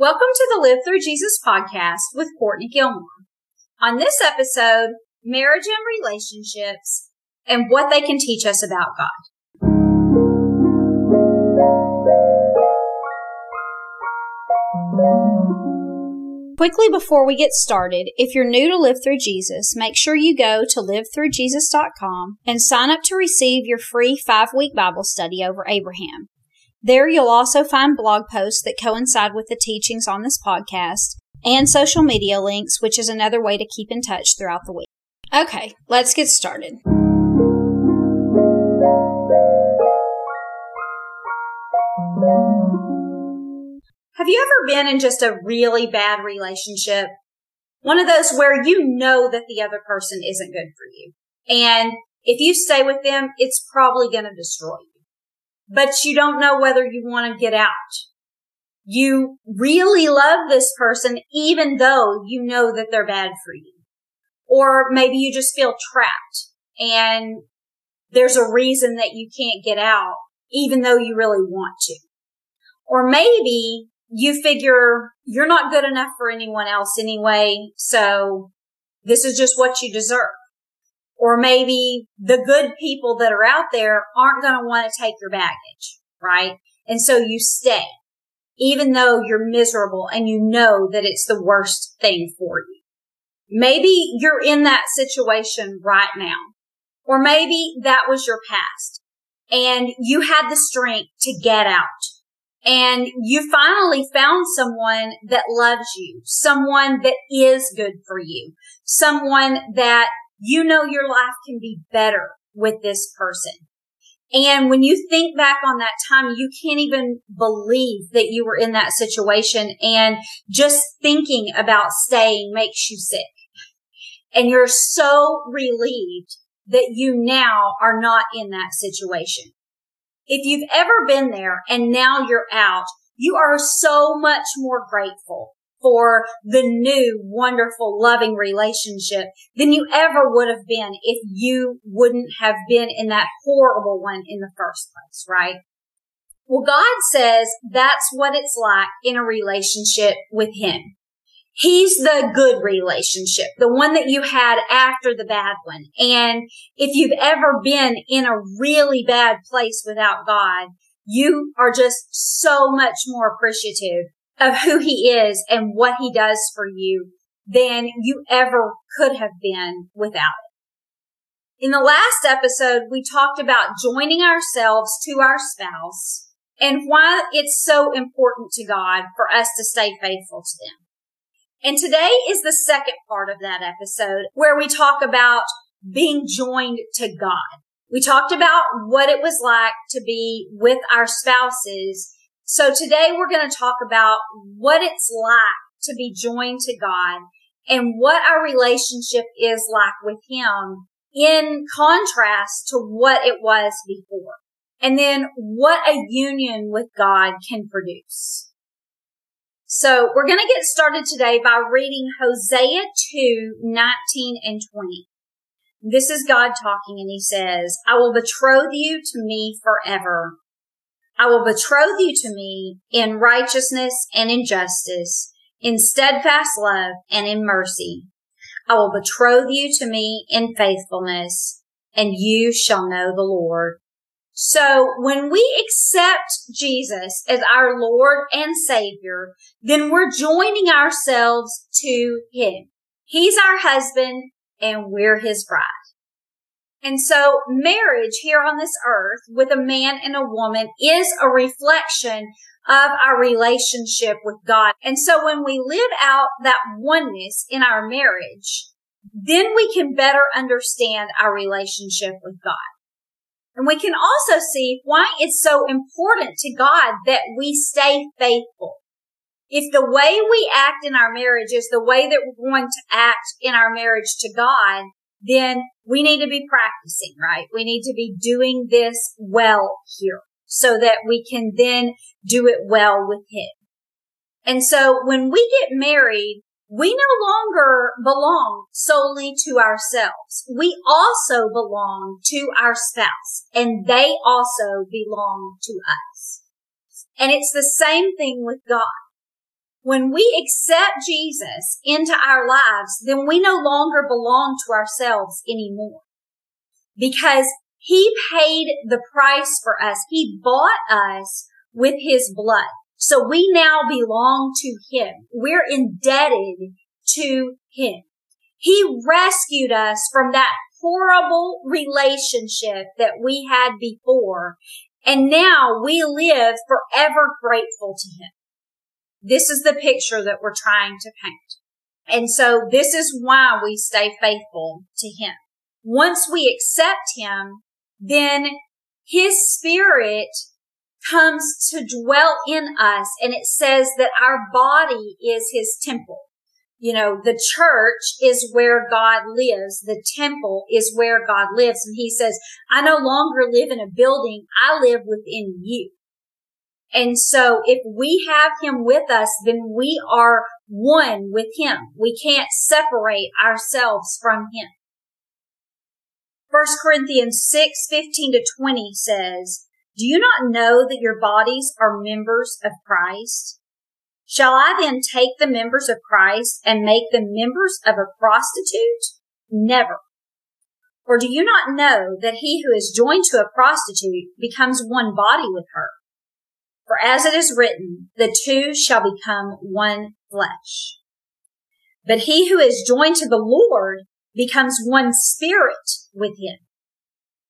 Welcome to the Live Through Jesus podcast with Courtney Gilmore. On this episode, marriage and relationships and what they can teach us about God. Quickly before we get started, if you're new to Live Through Jesus, make sure you go to livethroughjesus.com and sign up to receive your free five week Bible study over Abraham. There you'll also find blog posts that coincide with the teachings on this podcast and social media links, which is another way to keep in touch throughout the week. Okay, let's get started. Have you ever been in just a really bad relationship? One of those where you know that the other person isn't good for you. And if you stay with them, it's probably going to destroy you but you don't know whether you want to get out. You really love this person even though you know that they're bad for you. Or maybe you just feel trapped and there's a reason that you can't get out even though you really want to. Or maybe you figure you're not good enough for anyone else anyway, so this is just what you deserve. Or maybe the good people that are out there aren't going to want to take your baggage, right? And so you stay, even though you're miserable and you know that it's the worst thing for you. Maybe you're in that situation right now. Or maybe that was your past and you had the strength to get out and you finally found someone that loves you, someone that is good for you, someone that you know your life can be better with this person. And when you think back on that time, you can't even believe that you were in that situation. And just thinking about staying makes you sick. And you're so relieved that you now are not in that situation. If you've ever been there and now you're out, you are so much more grateful for the new, wonderful, loving relationship than you ever would have been if you wouldn't have been in that horrible one in the first place, right? Well, God says that's what it's like in a relationship with Him. He's the good relationship, the one that you had after the bad one. And if you've ever been in a really bad place without God, you are just so much more appreciative of who he is and what he does for you than you ever could have been without it. In the last episode, we talked about joining ourselves to our spouse and why it's so important to God for us to stay faithful to them. And today is the second part of that episode where we talk about being joined to God. We talked about what it was like to be with our spouses so today we're going to talk about what it's like to be joined to God and what our relationship is like with Him in contrast to what it was before. And then what a union with God can produce. So we're going to get started today by reading Hosea 2, 19 and 20. This is God talking and he says, I will betroth you to me forever. I will betroth you to me in righteousness and in justice, in steadfast love and in mercy. I will betroth you to me in faithfulness, and you shall know the Lord. So when we accept Jesus as our Lord and Savior, then we're joining ourselves to Him. He's our husband and we're His bride. And so marriage here on this earth with a man and a woman is a reflection of our relationship with God. And so when we live out that oneness in our marriage, then we can better understand our relationship with God. And we can also see why it's so important to God that we stay faithful. If the way we act in our marriage is the way that we're going to act in our marriage to God, then we need to be practicing, right? We need to be doing this well here so that we can then do it well with him. And so when we get married, we no longer belong solely to ourselves. We also belong to our spouse and they also belong to us. And it's the same thing with God. When we accept Jesus into our lives, then we no longer belong to ourselves anymore because he paid the price for us. He bought us with his blood. So we now belong to him. We're indebted to him. He rescued us from that horrible relationship that we had before. And now we live forever grateful to him. This is the picture that we're trying to paint. And so this is why we stay faithful to him. Once we accept him, then his spirit comes to dwell in us and it says that our body is his temple. You know, the church is where God lives. The temple is where God lives. And he says, I no longer live in a building. I live within you. And so if we have him with us, then we are one with him. We can't separate ourselves from him. 1 Corinthians 6, 15 to 20 says, Do you not know that your bodies are members of Christ? Shall I then take the members of Christ and make them members of a prostitute? Never. Or do you not know that he who is joined to a prostitute becomes one body with her? For as it is written, the two shall become one flesh. But he who is joined to the Lord becomes one spirit with him.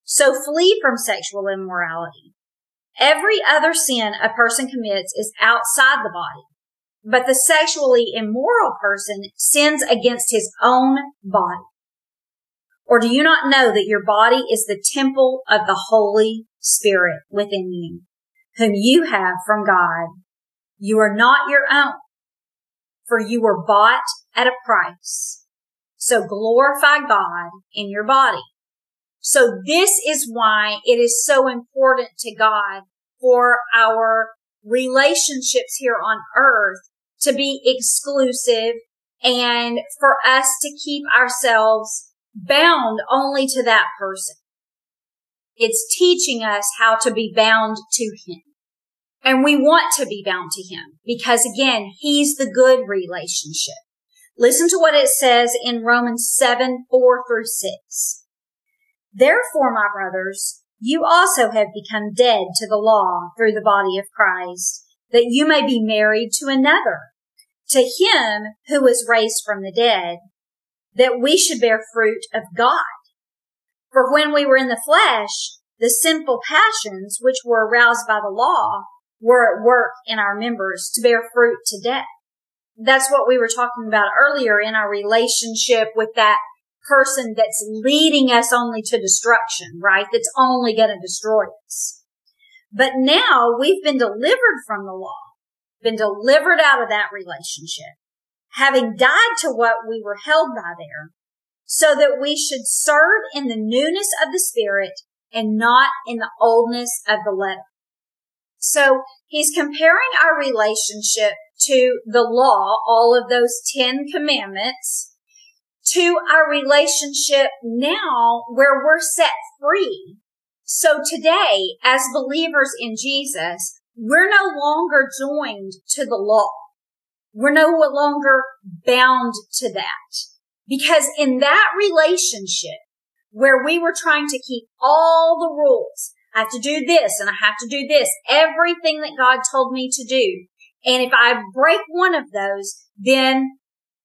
So flee from sexual immorality. Every other sin a person commits is outside the body, but the sexually immoral person sins against his own body. Or do you not know that your body is the temple of the Holy Spirit within you, whom you have from God? You are not your own, for you were bought at a price. So glorify God in your body. So this is why it is so important to God for our relationships here on earth to be exclusive and for us to keep ourselves bound only to that person. It's teaching us how to be bound to him. And we want to be bound to him because again, he's the good relationship. Listen to what it says in Romans 7, 4 through 6. Therefore, my brothers, you also have become dead to the law through the body of Christ, that you may be married to another, to him who was raised from the dead, that we should bear fruit of God. For when we were in the flesh, the sinful passions which were aroused by the law were at work in our members to bear fruit to death that's what we were talking about earlier in our relationship with that person that's leading us only to destruction, right? That's only going to destroy us. But now we've been delivered from the law, been delivered out of that relationship, having died to what we were held by there, so that we should serve in the newness of the spirit and not in the oldness of the letter. So he's comparing our relationship to the law, all of those 10 commandments, to our relationship now where we're set free. So today, as believers in Jesus, we're no longer joined to the law. We're no longer bound to that. Because in that relationship, where we were trying to keep all the rules, I have to do this and I have to do this, everything that God told me to do. And if I break one of those, then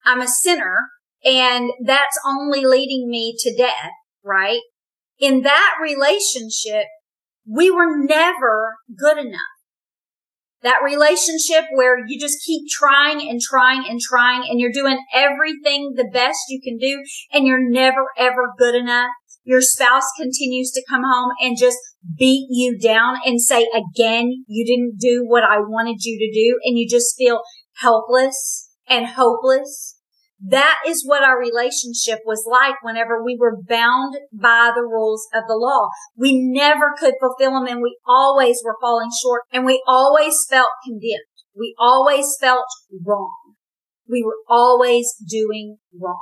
I'm a sinner and that's only leading me to death, right? In that relationship, we were never good enough. That relationship where you just keep trying and trying and trying and you're doing everything the best you can do and you're never ever good enough. Your spouse continues to come home and just beat you down and say again, you didn't do what I wanted you to do and you just feel helpless and hopeless. That is what our relationship was like whenever we were bound by the rules of the law. We never could fulfill them and we always were falling short and we always felt condemned. We always felt wrong. We were always doing wrong.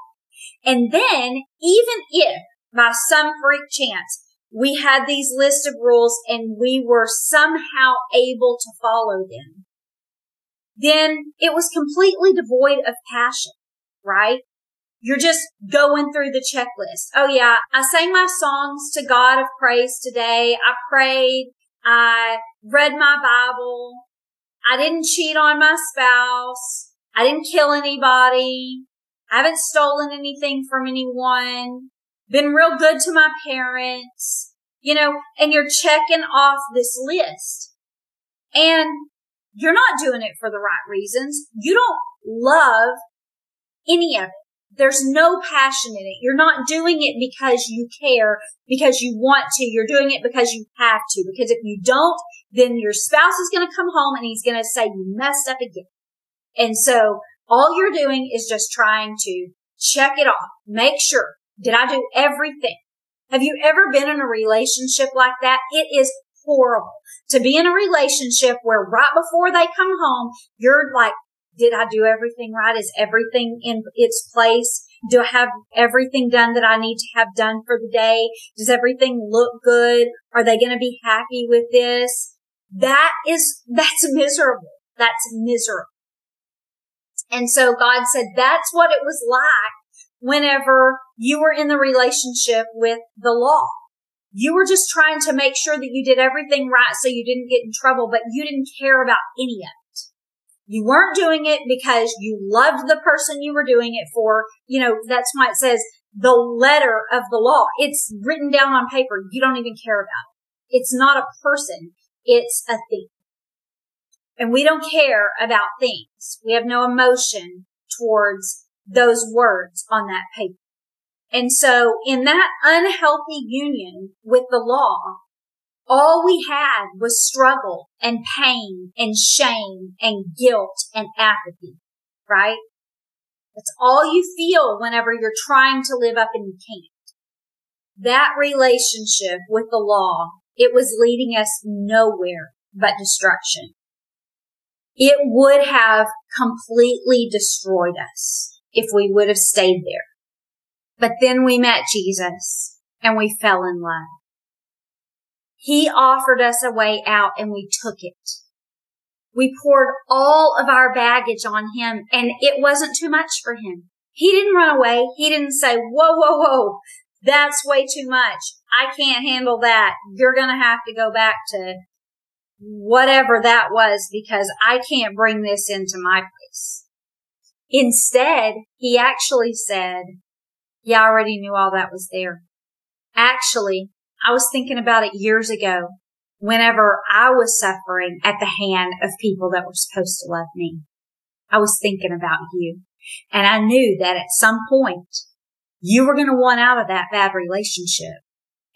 And then even if by some freak chance we had these list of rules and we were somehow able to follow them. then it was completely devoid of passion, right? You're just going through the checklist. Oh yeah, I sang my songs to God of praise today. I prayed. I read my Bible. I didn't cheat on my spouse. I didn't kill anybody. I haven't stolen anything from anyone. Been real good to my parents. You know, and you're checking off this list. And you're not doing it for the right reasons. You don't love any of it. There's no passion in it. You're not doing it because you care, because you want to. You're doing it because you have to. Because if you don't, then your spouse is going to come home and he's going to say you messed up again. And so all you're doing is just trying to check it off. Make sure. Did I do everything? Have you ever been in a relationship like that? It is horrible to be in a relationship where right before they come home, you're like, did I do everything right? Is everything in its place? Do I have everything done that I need to have done for the day? Does everything look good? Are they going to be happy with this? That is, that's miserable. That's miserable. And so God said that's what it was like whenever you were in the relationship with the law. You were just trying to make sure that you did everything right so you didn't get in trouble, but you didn't care about any of it. You weren't doing it because you loved the person you were doing it for. You know, that's why it says the letter of the law. It's written down on paper. You don't even care about it. It's not a person. It's a thing. And we don't care about things. We have no emotion towards those words on that paper. And so in that unhealthy union with the law, all we had was struggle and pain and shame and guilt and apathy, right? That's all you feel whenever you're trying to live up and you can't. That relationship with the law, it was leading us nowhere but destruction. It would have completely destroyed us if we would have stayed there. But then we met Jesus and we fell in love. He offered us a way out and we took it. We poured all of our baggage on him and it wasn't too much for him. He didn't run away. He didn't say, whoa, whoa, whoa. That's way too much. I can't handle that. You're going to have to go back to whatever that was because I can't bring this into my place. Instead, he actually said, yeah, I already knew all that was there. Actually, I was thinking about it years ago whenever I was suffering at the hand of people that were supposed to love me. I was thinking about you and I knew that at some point you were going to want out of that bad relationship.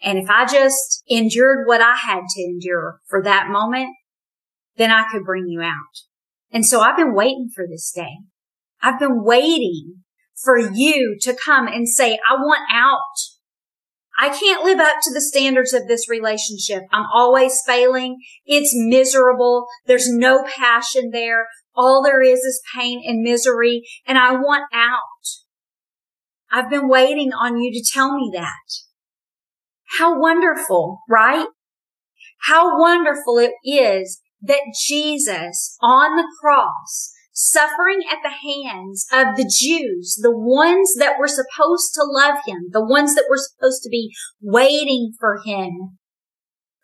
And if I just endured what I had to endure for that moment, then I could bring you out. And so I've been waiting for this day. I've been waiting for you to come and say, I want out. I can't live up to the standards of this relationship. I'm always failing. It's miserable. There's no passion there. All there is is pain and misery and I want out. I've been waiting on you to tell me that. How wonderful, right? How wonderful it is that Jesus on the cross suffering at the hands of the Jews, the ones that were supposed to love him, the ones that were supposed to be waiting for him.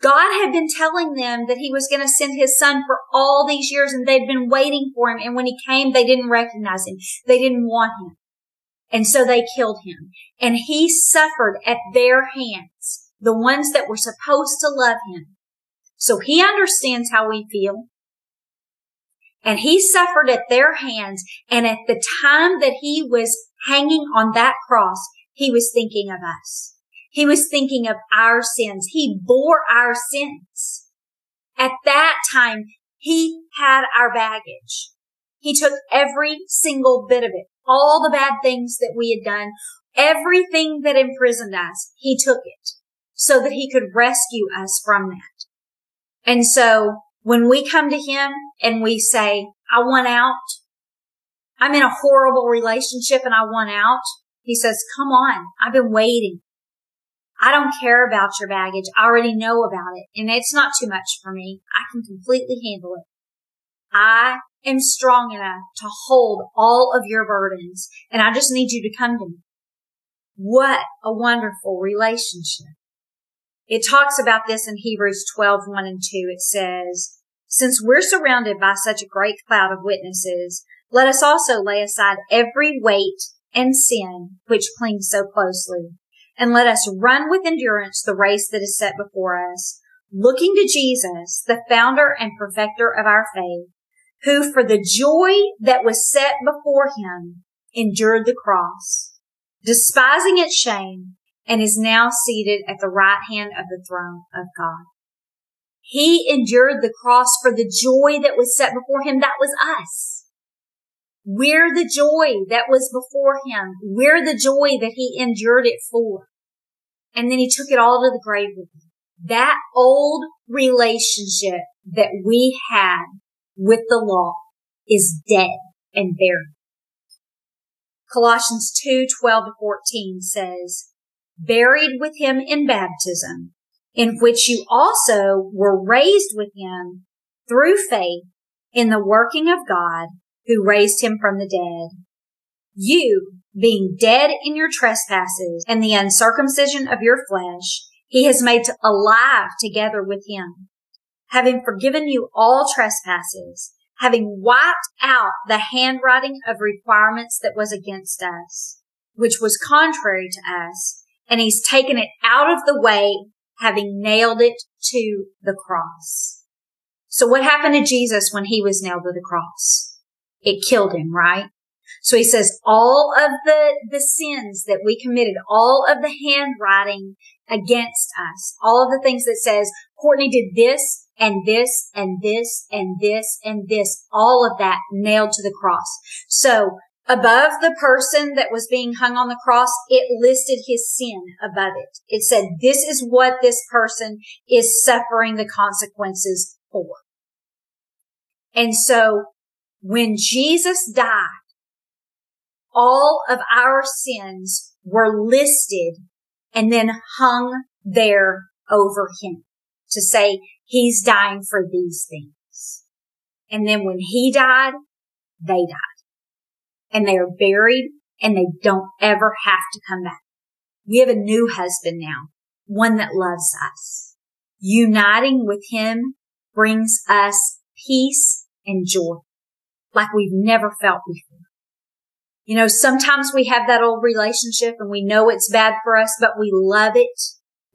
God had been telling them that he was going to send his son for all these years and they'd been waiting for him. And when he came, they didn't recognize him. They didn't want him. And so they killed him and he suffered at their hands, the ones that were supposed to love him. So he understands how we feel. And he suffered at their hands. And at the time that he was hanging on that cross, he was thinking of us. He was thinking of our sins. He bore our sins. At that time, he had our baggage. He took every single bit of it, all the bad things that we had done, everything that imprisoned us. He took it so that he could rescue us from that. And so when we come to him and we say, I want out, I'm in a horrible relationship and I want out, he says, come on, I've been waiting. I don't care about your baggage. I already know about it and it's not too much for me. I can completely handle it. I am strong enough to hold all of your burdens and I just need you to come to me. What a wonderful relationship. It talks about this in Hebrews 12, 1 and 2. It says, since we're surrounded by such a great cloud of witnesses, let us also lay aside every weight and sin which clings so closely, and let us run with endurance the race that is set before us, looking to Jesus, the founder and perfecter of our faith, who for the joy that was set before him endured the cross, despising its shame, and is now seated at the right hand of the throne of God. He endured the cross for the joy that was set before him. That was us. We're the joy that was before him. We're the joy that he endured it for. And then he took it all to the grave with him. That old relationship that we had with the law is dead and buried. Colossians 2, 12 to 14 says, buried with him in baptism, in which you also were raised with him through faith in the working of God who raised him from the dead. You, being dead in your trespasses and the uncircumcision of your flesh, he has made alive together with him, having forgiven you all trespasses, having wiped out the handwriting of requirements that was against us, which was contrary to us, and he's taken it out of the way, having nailed it to the cross. So what happened to Jesus when he was nailed to the cross? It killed him, right? So he says all of the, the sins that we committed, all of the handwriting against us, all of the things that says Courtney did this and this and this and this and this, all of that nailed to the cross. So above the person that was being hung on the cross, it listed his sin above it. It said, this is what this person is suffering the consequences for. And so when Jesus died, all of our sins were listed and then hung there over him to say he's dying for these things. And then when he died, they died and they are buried and they don't ever have to come back. We have a new husband now, one that loves us. Uniting with him brings us peace and joy like we've never felt before. You know, sometimes we have that old relationship and we know it's bad for us, but we love it.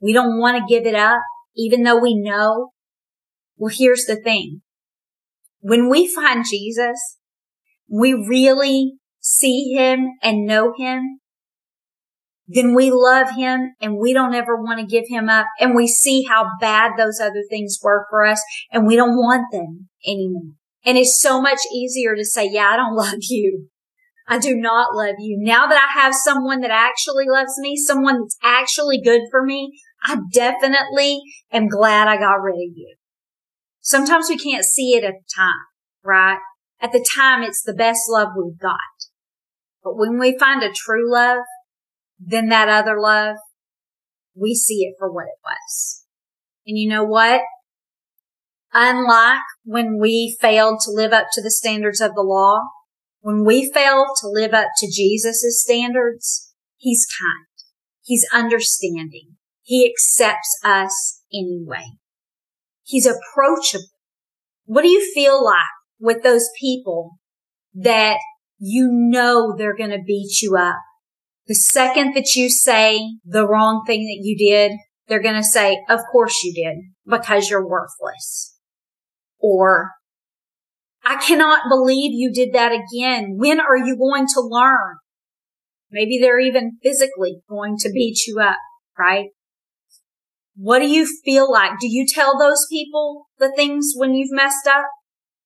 We don't want to give it up, even though we know. Well, here's the thing. When we find Jesus, we really see him and know him, then we love him and we don't ever want to give him up and we see how bad those other things were for us and we don't want them anymore. And it's so much easier to say, yeah, I don't love you. I do not love you. Now that I have someone that actually loves me, someone that's actually good for me, I definitely am glad I got rid of you. Sometimes we can't see it at the time, right? At the time, it's the best love we've got. But when we find a true love, then that other love, we see it for what it was. And you know what? Unlike when we failed to live up to the standards of the law, when we fail to live up to Jesus' standards, he's kind. He's understanding. He accepts us anyway. He's approachable. What do you feel like with those people that you know they're going to beat you up. The second that you say the wrong thing that you did, they're going to say, of course you did because you're worthless. Or I cannot believe you did that again. When are you going to learn? Maybe they're even physically going to beat you up, right? What do you feel like? Do you tell those people the things when you've messed up?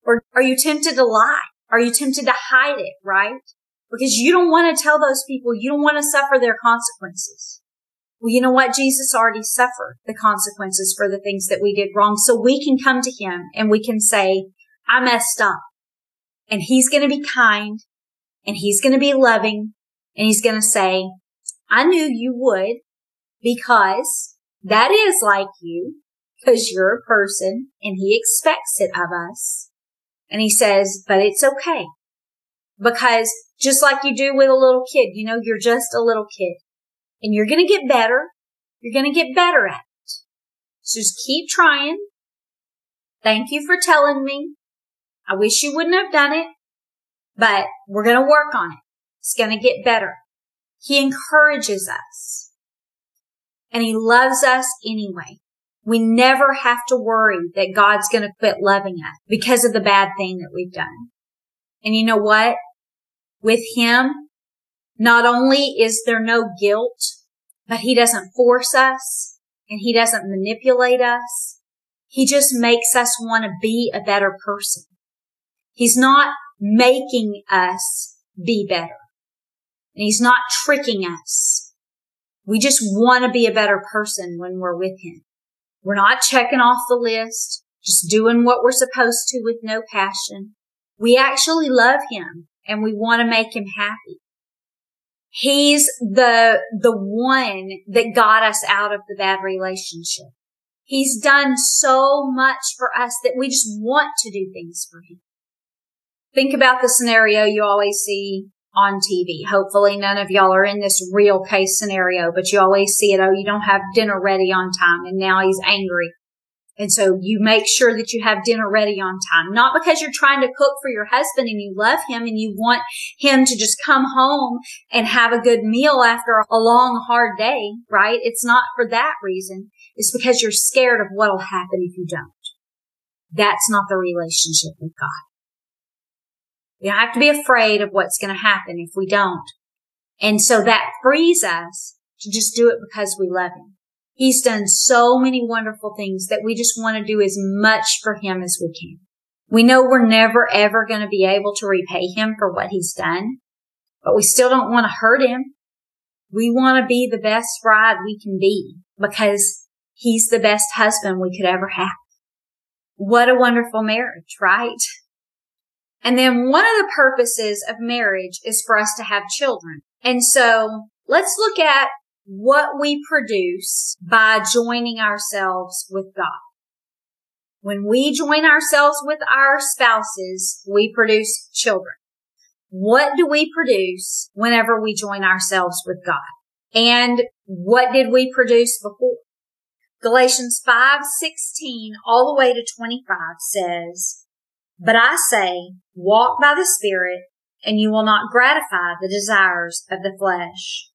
Or are you tempted to lie? Are you tempted to hide it, right? Because you don't want to tell those people, you don't want to suffer their consequences. Well, you know what? Jesus already suffered the consequences for the things that we did wrong. So we can come to him and we can say, I messed up. And he's going to be kind and he's going to be loving and he's going to say, I knew you would because that is like you because you're a person and he expects it of us. And he says, but it's okay. Because just like you do with a little kid, you know, you're just a little kid and you're going to get better. You're going to get better at it. So just keep trying. Thank you for telling me. I wish you wouldn't have done it, but we're going to work on it. It's going to get better. He encourages us and he loves us anyway. We never have to worry that God's going to quit loving us because of the bad thing that we've done. And you know what? With him, not only is there no guilt, but he doesn't force us and he doesn't manipulate us. He just makes us want to be a better person. He's not making us be better. And he's not tricking us. We just want to be a better person when we're with him. We're not checking off the list, just doing what we're supposed to with no passion. We actually love him and we want to make him happy. He's the, the one that got us out of the bad relationship. He's done so much for us that we just want to do things for him. Think about the scenario you always see on TV. Hopefully none of y'all are in this real case scenario, but you always see it. Oh, you don't have dinner ready on time and now he's angry. And so you make sure that you have dinner ready on time, not because you're trying to cook for your husband and you love him and you want him to just come home and have a good meal after a long, hard day, right? It's not for that reason. It's because you're scared of what'll happen if you don't. That's not the relationship with God. We don't have to be afraid of what's going to happen if we don't. And so that frees us to just do it because we love him. He's done so many wonderful things that we just want to do as much for him as we can. We know we're never ever going to be able to repay him for what he's done, but we still don't want to hurt him. We want to be the best bride we can be because he's the best husband we could ever have. What a wonderful marriage, right? And then one of the purposes of marriage is for us to have children. And so let's look at what we produce by joining ourselves with God. When we join ourselves with our spouses, we produce children. What do we produce whenever we join ourselves with God? And what did we produce before? Galatians 5:16 all the way to 25 says, but I say, walk by the Spirit, and you will not gratify the desires of the flesh.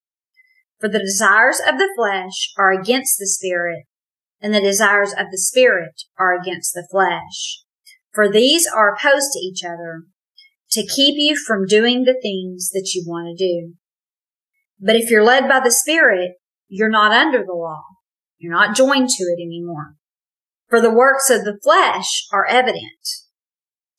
For the desires of the flesh are against the Spirit, and the desires of the Spirit are against the flesh. For these are opposed to each other, to keep you from doing the things that you want to do. But if you're led by the Spirit, you're not under the law. You're not joined to it anymore. For the works of the flesh are evident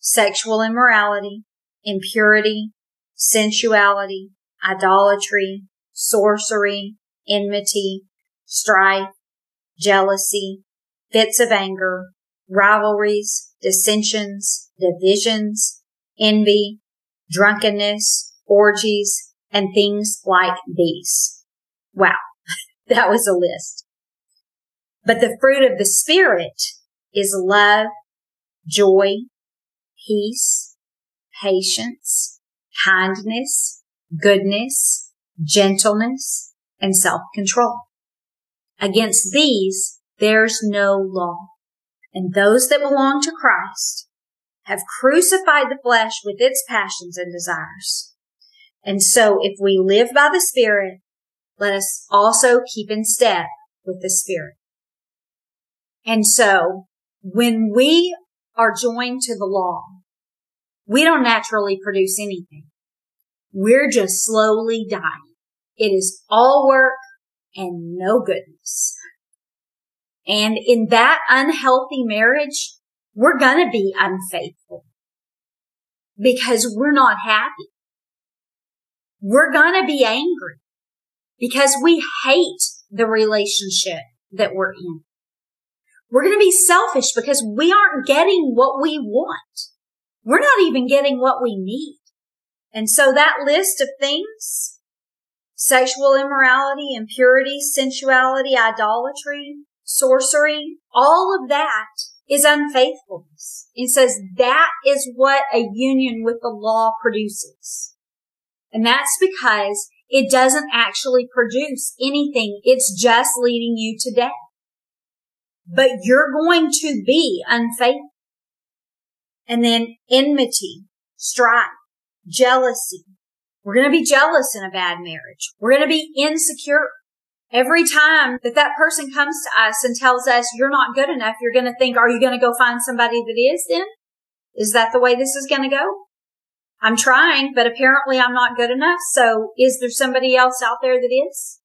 sexual immorality, impurity, sensuality, idolatry, sorcery, enmity, strife, jealousy, fits of anger, rivalries, dissensions, divisions, envy, drunkenness, orgies, and things like these. Wow. That was a list. But the fruit of the Spirit is love, joy, peace, patience, kindness, goodness, gentleness, and self-control. Against these, there's no law. And those that belong to Christ have crucified the flesh with its passions and desires. And so if we live by the Spirit, let us also keep in step with the Spirit. And so when we are joined to the law, we don't naturally produce anything. We're just slowly dying. It is all work and no goodness. And in that unhealthy marriage, we're going to be unfaithful because we're not happy. We're going to be angry because we hate the relationship that we're in. We're going to be selfish because we aren't getting what we want we're not even getting what we need. And so that list of things, sexual immorality, impurity, sensuality, idolatry, sorcery, all of that is unfaithfulness. It says that is what a union with the law produces. And that's because it doesn't actually produce anything. It's just leading you to death. But you're going to be unfaithful. And then enmity, strife, jealousy. We're going to be jealous in a bad marriage. We're going to be insecure. Every time that that person comes to us and tells us you're not good enough, you're going to think, are you going to go find somebody that is then? Is that the way this is going to go? I'm trying, but apparently I'm not good enough. So is there somebody else out there that is?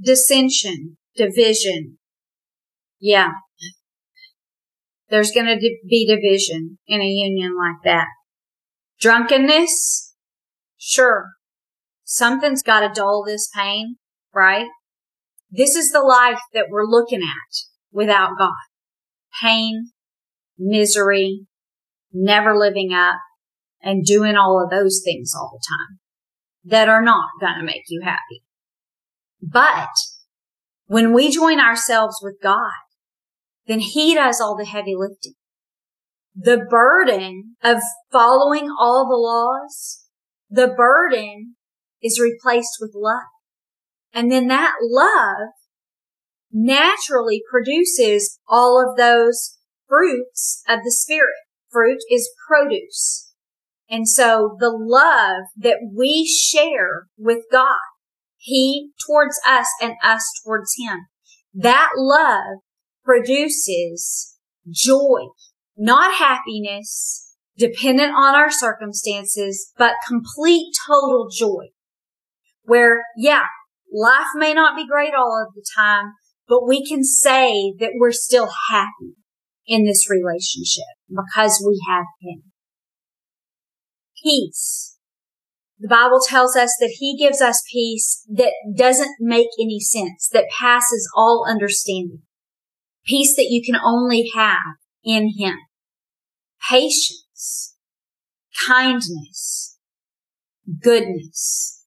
Dissension, division. Yeah. There's going to be division in a union like that. Drunkenness. Sure. Something's got to dull this pain, right? This is the life that we're looking at without God. Pain, misery, never living up, and doing all of those things all the time that are not going to make you happy. But when we join ourselves with God, then he does all the heavy lifting. The burden of following all the laws, the burden is replaced with love. And then that love naturally produces all of those fruits of the spirit. Fruit is produce. And so the love that we share with God, He towards us and us towards Him, that love produces joy, not happiness, dependent on our circumstances, but complete total joy. Where, yeah, life may not be great all of the time, but we can say that we're still happy in this relationship because we have Him peace. The Bible tells us that he gives us peace that doesn't make any sense, that passes all understanding. Peace that you can only have in him. Patience, kindness, goodness.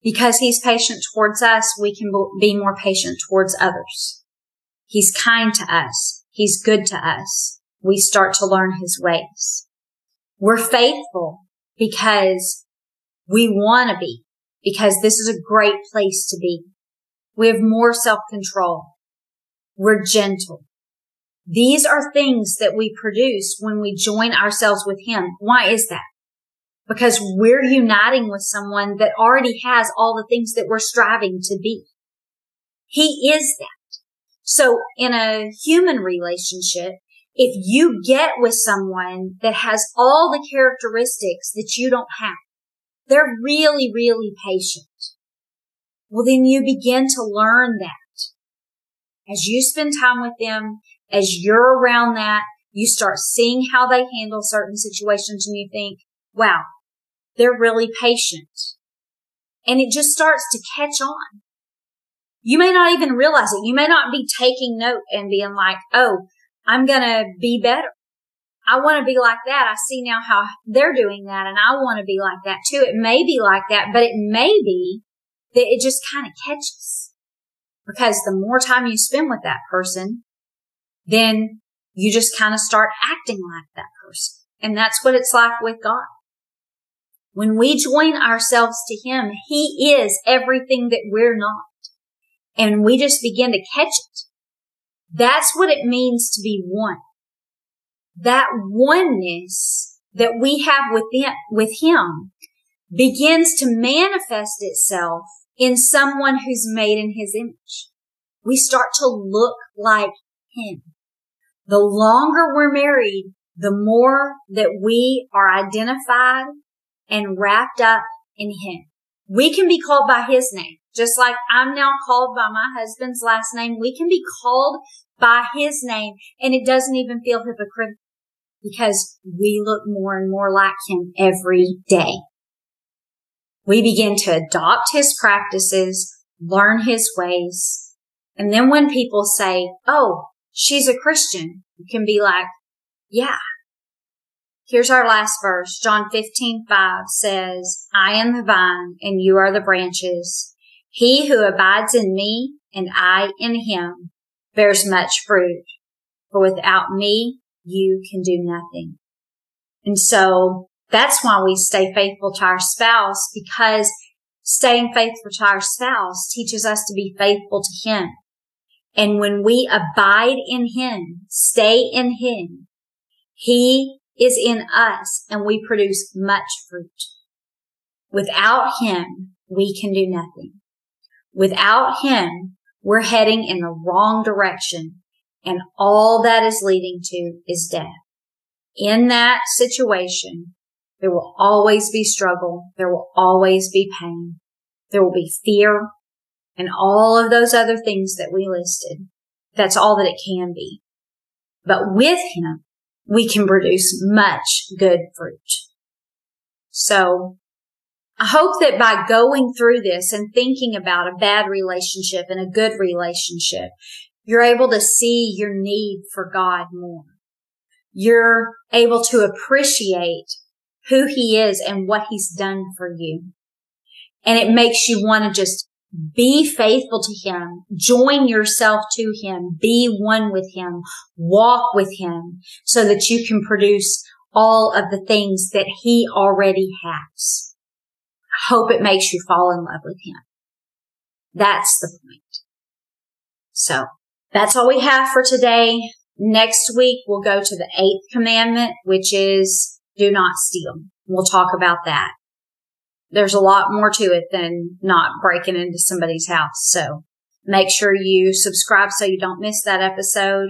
Because he's patient towards us, we can be more patient towards others. He's kind to us. He's good to us. We start to learn his ways. We're faithful because we want to be, because this is a great place to be. We have more self-control. We're gentle. These are things that we produce when we join ourselves with Him. Why is that? Because we're uniting with someone that already has all the things that we're striving to be. He is that. So in a human relationship, if you get with someone that has all the characteristics that you don't have, they're really, really patient. Well, then you begin to learn that. As you spend time with them, as you're around that, you start seeing how they handle certain situations and you think, wow, they're really patient. And it just starts to catch on. You may not even realize it. You may not be taking note and being like, oh, I'm going to be better. I want to be like that. I see now how they're doing that and I want to be like that too. It may be like that, but it may be that it just kind of catches because the more time you spend with that person, then you just kind of start acting like that person. And that's what it's like with God. When we join ourselves to Him, He is everything that we're not. And we just begin to catch it. That's what it means to be one. That oneness that we have within, with him begins to manifest itself in someone who's made in his image. We start to look like him. The longer we're married, the more that we are identified and wrapped up in him. We can be called by his name. Just like I'm now called by my husband's last name, we can be called by his name and it doesn't even feel hypocritical because we look more and more like him every day. We begin to adopt his practices, learn his ways. And then when people say, Oh, she's a Christian, you can be like, yeah. Here's our last verse. John 15, 5 says, I am the vine and you are the branches. He who abides in me and I in him bears much fruit. For without me, you can do nothing. And so that's why we stay faithful to our spouse because staying faithful to our spouse teaches us to be faithful to him. And when we abide in him, stay in him, he is in us and we produce much fruit. Without him, we can do nothing. Without him, we're heading in the wrong direction and all that is leading to is death. In that situation, there will always be struggle. There will always be pain. There will be fear and all of those other things that we listed. That's all that it can be. But with him, we can produce much good fruit. So I hope that by going through this and thinking about a bad relationship and a good relationship, you're able to see your need for God more. You're able to appreciate who he is and what he's done for you. And it makes you want to just be faithful to him, join yourself to him, be one with him, walk with him so that you can produce all of the things that he already has. Hope it makes you fall in love with him. That's the point. So that's all we have for today. Next week, we'll go to the eighth commandment, which is do not steal. We'll talk about that there's a lot more to it than not breaking into somebody's house. So make sure you subscribe so you don't miss that episode.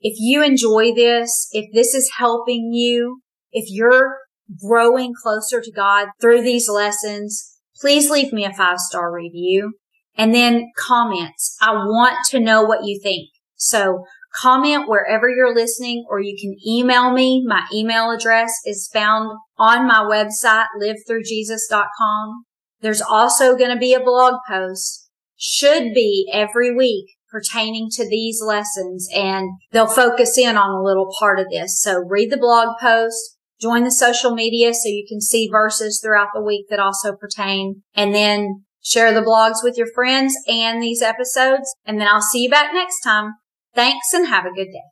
If you enjoy this, if this is helping you, if you're growing closer to God through these lessons, please leave me a five star review and then comments. I want to know what you think. So comment wherever you're listening or you can email me. My email address is found on my website, livethroughjesus.com. There's also going to be a blog post, should be every week pertaining to these lessons and they'll focus in on a little part of this. So read the blog post, join the social media so you can see verses throughout the week that also pertain and then share the blogs with your friends and these episodes. And then I'll see you back next time. Thanks and have a good day.